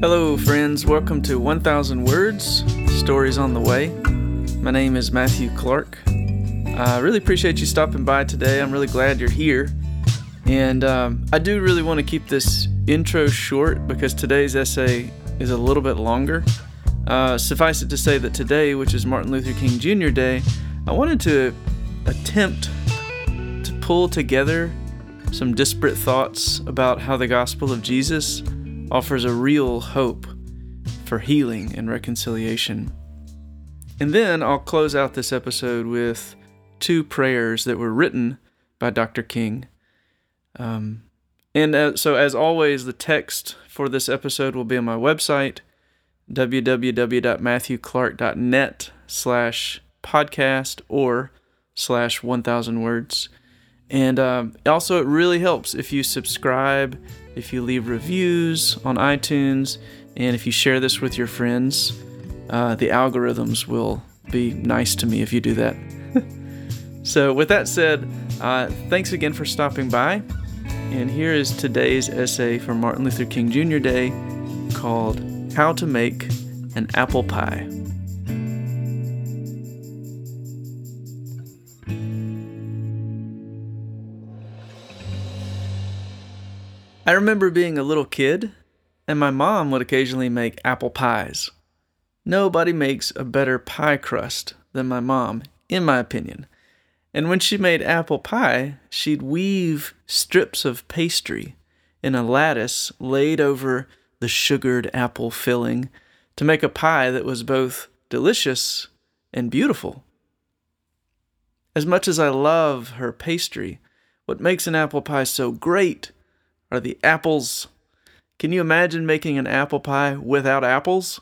Hello, friends. Welcome to 1000 Words Stories on the Way. My name is Matthew Clark. I really appreciate you stopping by today. I'm really glad you're here. And um, I do really want to keep this intro short because today's essay is a little bit longer. Uh, suffice it to say that today, which is Martin Luther King Jr. Day, I wanted to attempt to pull together some disparate thoughts about how the gospel of Jesus offers a real hope for healing and reconciliation. And then I'll close out this episode with two prayers that were written by Dr. King. Um, and uh, so, as always, the text for this episode will be on my website, www.matthewclark.net slash podcast or slash 1000 words. And um, also, it really helps if you subscribe, if you leave reviews on iTunes, and if you share this with your friends. Uh, the algorithms will be nice to me if you do that. so, with that said, uh, thanks again for stopping by. And here is today's essay for Martin Luther King Jr. Day called How to Make an Apple Pie. I remember being a little kid, and my mom would occasionally make apple pies. Nobody makes a better pie crust than my mom, in my opinion. And when she made apple pie, she'd weave strips of pastry in a lattice laid over the sugared apple filling to make a pie that was both delicious and beautiful. As much as I love her pastry, what makes an apple pie so great are the apples. Can you imagine making an apple pie without apples?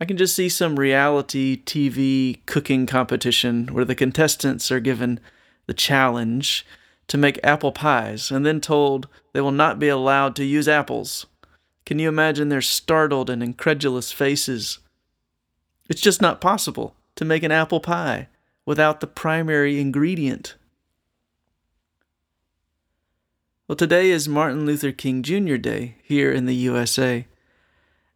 I can just see some reality TV cooking competition where the contestants are given the challenge to make apple pies and then told they will not be allowed to use apples. Can you imagine their startled and incredulous faces? It's just not possible to make an apple pie without the primary ingredient well, today is Martin Luther King Jr. Day here in the USA.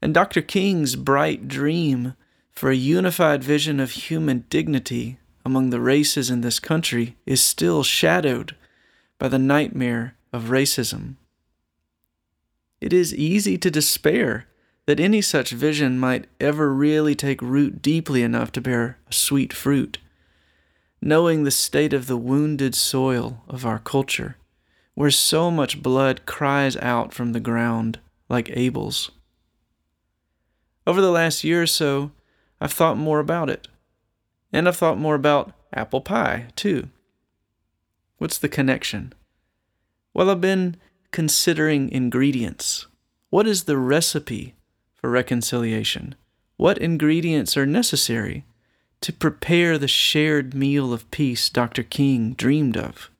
And Dr. King's bright dream for a unified vision of human dignity among the races in this country is still shadowed by the nightmare of racism. It is easy to despair that any such vision might ever really take root deeply enough to bear a sweet fruit, knowing the state of the wounded soil of our culture where so much blood cries out from the ground like Abel's. Over the last year or so, I've thought more about it. And I've thought more about apple pie, too. What's the connection? Well, I've been considering ingredients. What is the recipe for reconciliation? What ingredients are necessary to prepare the shared meal of peace Dr. King dreamed of?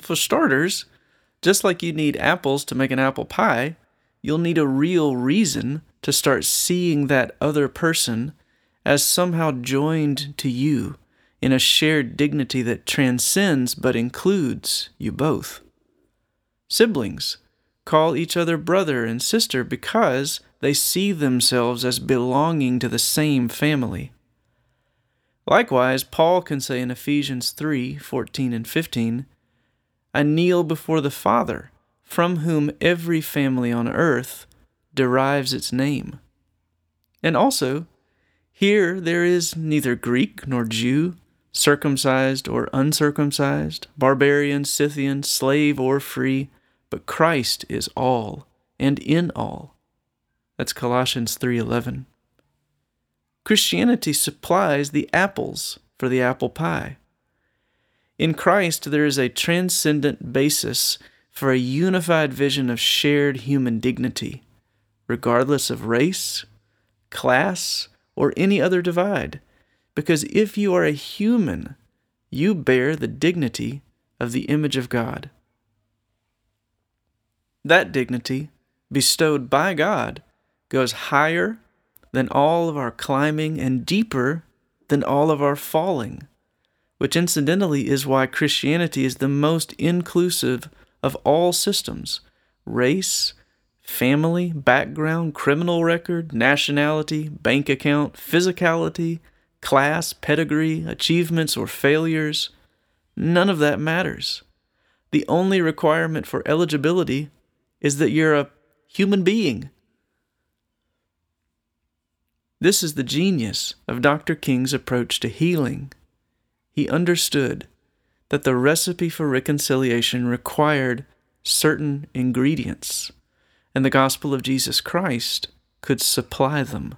For starters, just like you need apples to make an apple pie, you'll need a real reason to start seeing that other person as somehow joined to you in a shared dignity that transcends but includes you both. Siblings call each other brother and sister because they see themselves as belonging to the same family. Likewise, Paul can say in Ephesians 3 14 and 15, I kneel before the Father, from whom every family on earth derives its name. And also, here there is neither Greek nor Jew, circumcised or uncircumcised, barbarian, Scythian, slave or free, but Christ is all and in all. That's Colossians 3:11. Christianity supplies the apples for the apple pie. In Christ, there is a transcendent basis for a unified vision of shared human dignity, regardless of race, class, or any other divide. Because if you are a human, you bear the dignity of the image of God. That dignity, bestowed by God, goes higher than all of our climbing and deeper than all of our falling which incidentally is why Christianity is the most inclusive of all systems race, family, background, criminal record, nationality, bank account, physicality, class, pedigree, achievements, or failures. None of that matters. The only requirement for eligibility is that you're a human being. This is the genius of Dr. King's approach to healing. He understood that the recipe for reconciliation required certain ingredients, and the gospel of Jesus Christ could supply them.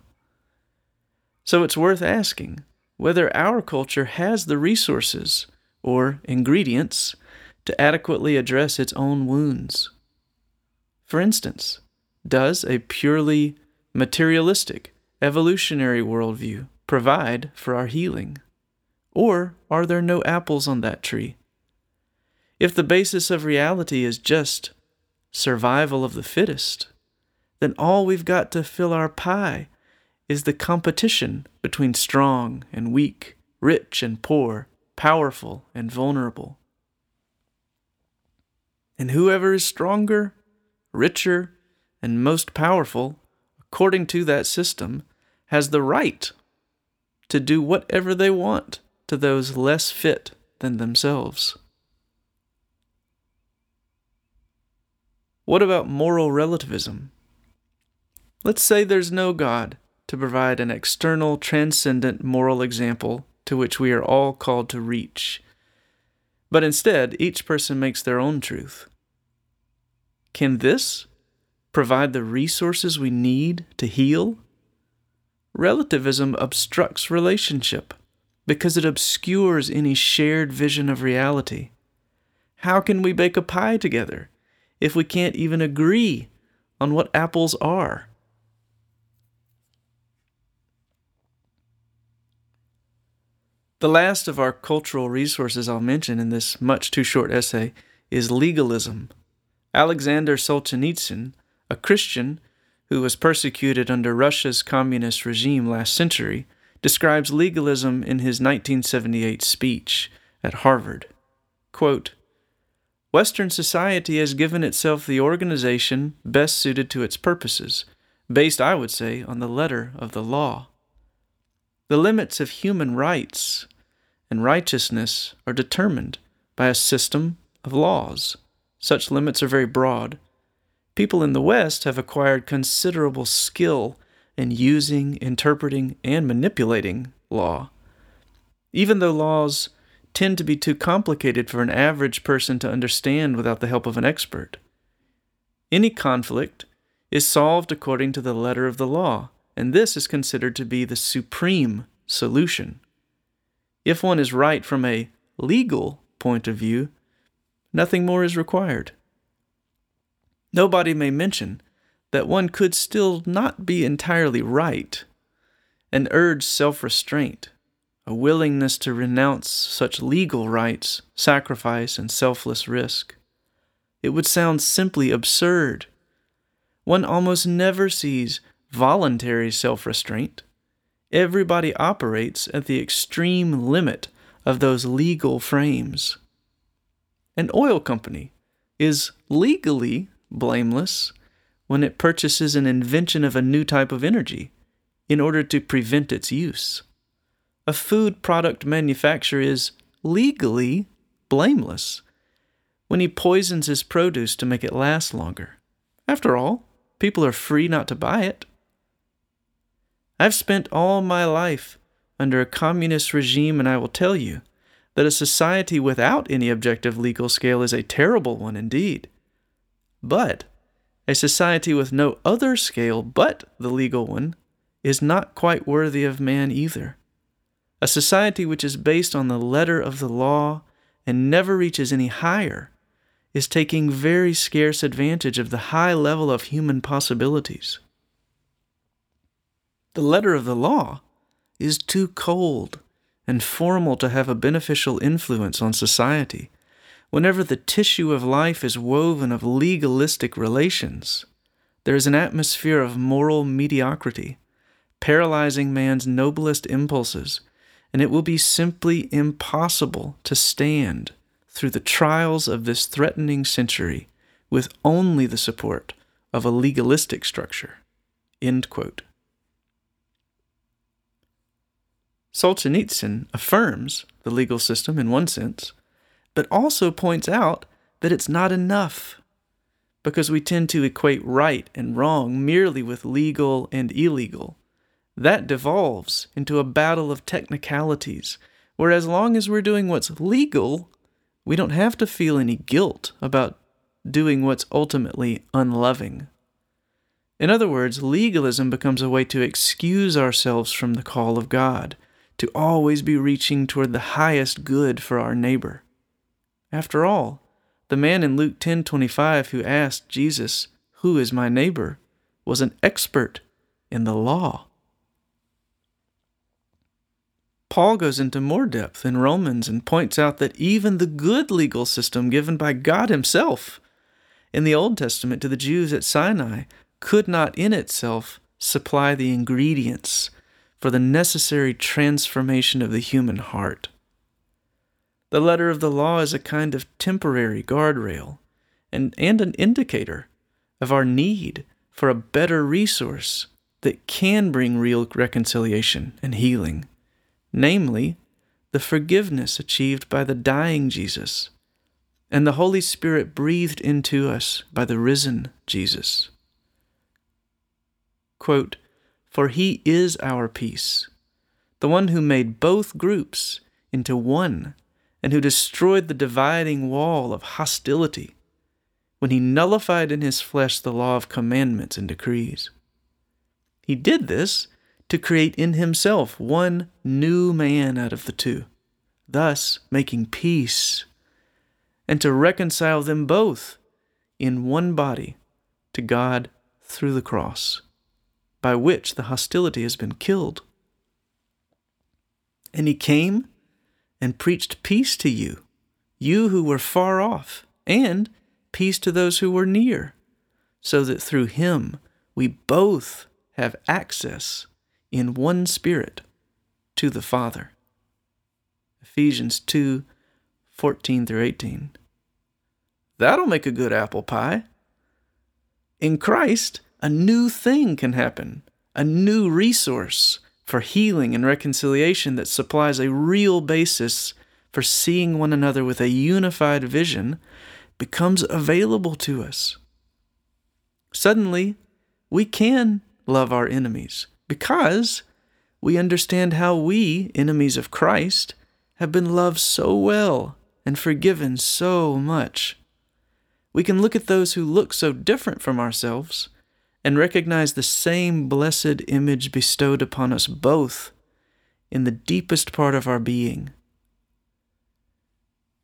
So it's worth asking whether our culture has the resources or ingredients to adequately address its own wounds. For instance, does a purely materialistic, evolutionary worldview provide for our healing? Or are there no apples on that tree? If the basis of reality is just survival of the fittest, then all we've got to fill our pie is the competition between strong and weak, rich and poor, powerful and vulnerable. And whoever is stronger, richer, and most powerful, according to that system, has the right to do whatever they want to those less fit than themselves. What about moral relativism? Let's say there's no God to provide an external, transcendent moral example to which we are all called to reach. But instead, each person makes their own truth. Can this provide the resources we need to heal? Relativism obstructs relationship because it obscures any shared vision of reality. How can we bake a pie together if we can't even agree on what apples are? The last of our cultural resources I'll mention in this much too short essay is legalism. Alexander Solzhenitsyn, a Christian who was persecuted under Russia's communist regime last century, describes legalism in his 1978 speech at Harvard. Quote, Western society has given itself the organization best suited to its purposes, based, I would say, on the letter of the law. The limits of human rights and righteousness are determined by a system of laws. Such limits are very broad. People in the West have acquired considerable skill in using, interpreting, and manipulating law. Even though laws tend to be too complicated for an average person to understand without the help of an expert. Any conflict is solved according to the letter of the law, and this is considered to be the supreme solution. If one is right from a legal point of view, nothing more is required. Nobody may mention that one could still not be entirely right and urge self restraint, a willingness to renounce such legal rights, sacrifice, and selfless risk. It would sound simply absurd. One almost never sees voluntary self restraint everybody operates at the extreme limit of those legal frames. An oil company is legally blameless when it purchases an invention of a new type of energy in order to prevent its use. A food product manufacturer is legally blameless when he poisons his produce to make it last longer. After all, people are free not to buy it. I've spent all my life under a communist regime, and I will tell you that a society without any objective legal scale is a terrible one indeed. But a society with no other scale but the legal one is not quite worthy of man either. A society which is based on the letter of the law and never reaches any higher is taking very scarce advantage of the high level of human possibilities. The letter of the law is too cold and formal to have a beneficial influence on society. Whenever the tissue of life is woven of legalistic relations, there is an atmosphere of moral mediocrity, paralyzing man's noblest impulses and it will be simply impossible to stand through the trials of this threatening century with only the support of a legalistic structure. End quote. Solzhenitsyn affirms the legal system in one sense, but also points out that it's not enough because we tend to equate right and wrong merely with legal and illegal. That devolves into a battle of technicalities, where as long as we're doing what's legal, we don't have to feel any guilt about doing what's ultimately unloving. In other words, legalism becomes a way to excuse ourselves from the call of God, to always be reaching toward the highest good for our neighbor. After all, the man in Luke 10:25 who asked Jesus, "Who is my neighbor?" was an expert in the law. Paul goes into more depth in Romans and points out that even the good legal system given by God Himself in the Old Testament to the Jews at Sinai could not in itself supply the ingredients for the necessary transformation of the human heart. The letter of the law is a kind of temporary guardrail and, and an indicator of our need for a better resource that can bring real reconciliation and healing, namely, the forgiveness achieved by the dying Jesus and the Holy Spirit breathed into us by the risen Jesus. Quote, For he is our peace, the one who made both groups into one and who destroyed the dividing wall of hostility when he nullified in his flesh the law of commandments and decrees. He did this to create in himself one new man out of the two, thus making peace, and to reconcile them both in one body to God through the cross, by which the hostility has been killed. And he came and preached peace to you, you who were far off, and peace to those who were near, so that through him we both have access in one spirit to the Father. Ephesians 2 14 through 18. That'll make a good apple pie. In Christ, a new thing can happen, a new resource, for healing and reconciliation that supplies a real basis for seeing one another with a unified vision becomes available to us. Suddenly, we can love our enemies because we understand how we, enemies of Christ, have been loved so well and forgiven so much. We can look at those who look so different from ourselves and recognize the same blessed image bestowed upon us both in the deepest part of our being.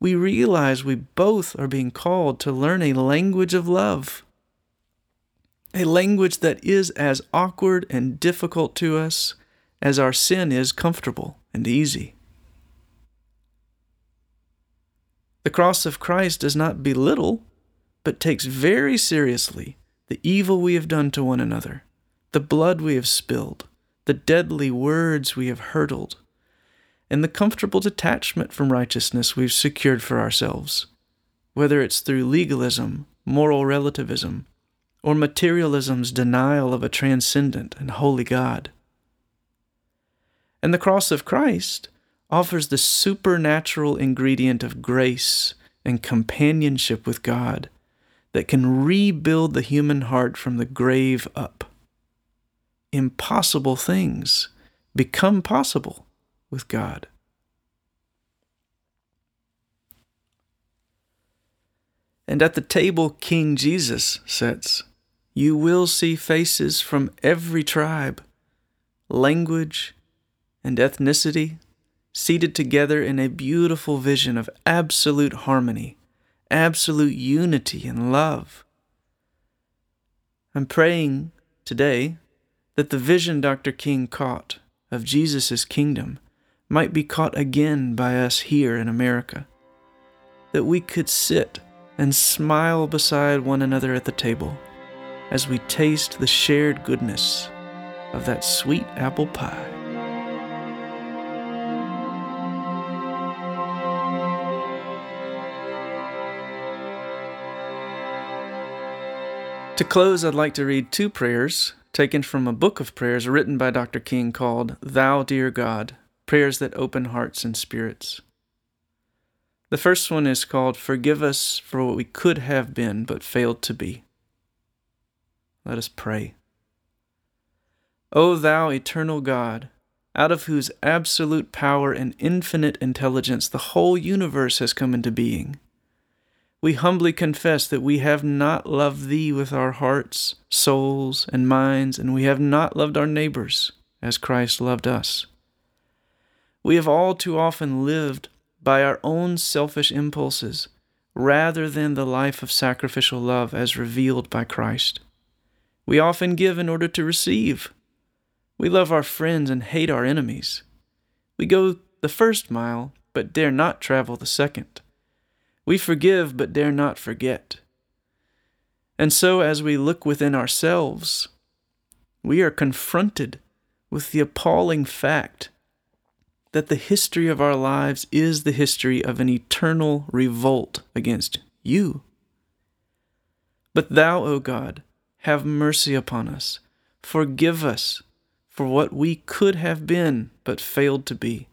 We realize we both are being called to learn a language of love, a language that is as awkward and difficult to us as our sin is comfortable and easy. The cross of Christ does not belittle, but takes very seriously the evil we have done to one another, the blood we have spilled, the deadly words we have hurled, and the comfortable detachment from righteousness we've secured for ourselves, whether it's through legalism, moral relativism, or materialism's denial of a transcendent and holy God. And the cross of Christ offers the supernatural ingredient of grace and companionship with God that can rebuild the human heart from the grave up. Impossible things become possible with God. And at the table King Jesus sits, you will see faces from every tribe, language, and ethnicity seated together in a beautiful vision of absolute harmony absolute unity and love. I'm praying today that the vision Dr. King caught of Jesus' kingdom might be caught again by us here in America. That we could sit and smile beside one another at the table as we taste the shared goodness of that sweet apple pie. To close, I'd like to read two prayers taken from a book of prayers written by Dr. King called Thou Dear God Prayers That Open Hearts and Spirits. The first one is called Forgive Us for What We Could Have Been But Failed to Be. Let us pray. O thou eternal God, out of whose absolute power and infinite intelligence the whole universe has come into being we humbly confess that we have not loved Thee with our hearts, souls, and minds, and we have not loved our neighbors as Christ loved us. We have all too often lived by our own selfish impulses rather than the life of sacrificial love as revealed by Christ. We often give in order to receive. We love our friends and hate our enemies. We go the first mile, but dare not travel the second. We forgive but dare not forget. And so, as we look within ourselves, we are confronted with the appalling fact that the history of our lives is the history of an eternal revolt against you. But thou, O God, have mercy upon us. Forgive us for what we could have been but failed to be.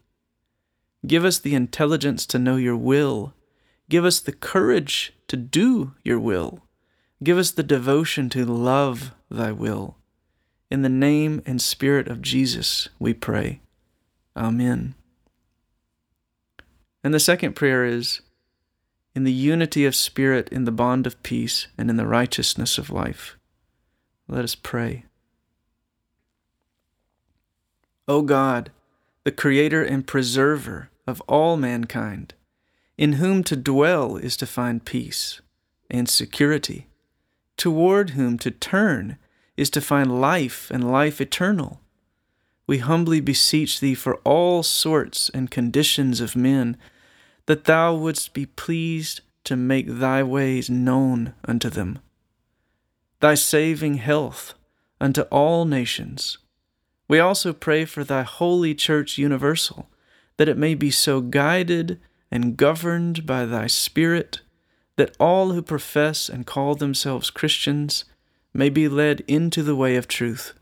Give us the intelligence to know your will Give us the courage to do your will. Give us the devotion to love thy will. In the name and spirit of Jesus, we pray. Amen. And the second prayer is in the unity of spirit, in the bond of peace, and in the righteousness of life. Let us pray. O God, the Creator and Preserver of all mankind, in whom to dwell is to find peace and security, toward whom to turn is to find life and life eternal. We humbly beseech thee for all sorts and conditions of men, that thou wouldst be pleased to make thy ways known unto them, thy saving health unto all nations. We also pray for thy holy church universal, that it may be so guided and governed by thy Spirit, that all who profess and call themselves Christians may be led into the way of truth,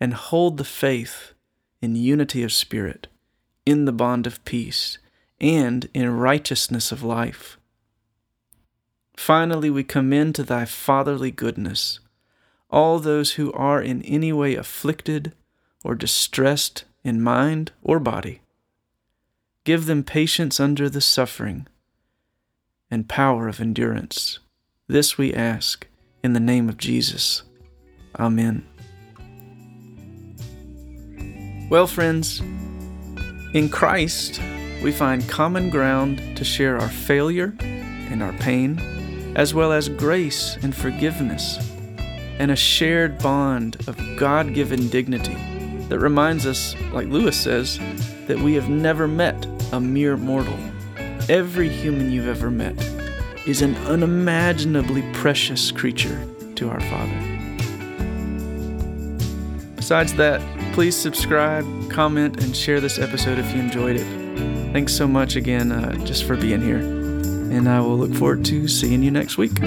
and hold the faith in unity of spirit, in the bond of peace, and in righteousness of life. Finally, we commend to thy fatherly goodness all those who are in any way afflicted or distressed in mind or body Give them patience under the suffering and power of endurance. This we ask in the name of Jesus. Amen. Well, friends, in Christ we find common ground to share our failure and our pain, as well as grace and forgiveness, and a shared bond of God given dignity that reminds us, like Lewis says, that we have never met a mere mortal. Every human you've ever met is an unimaginably precious creature to our Father. Besides that, please subscribe, comment, and share this episode if you enjoyed it. Thanks so much again uh, just for being here. And I will look forward to seeing you next week.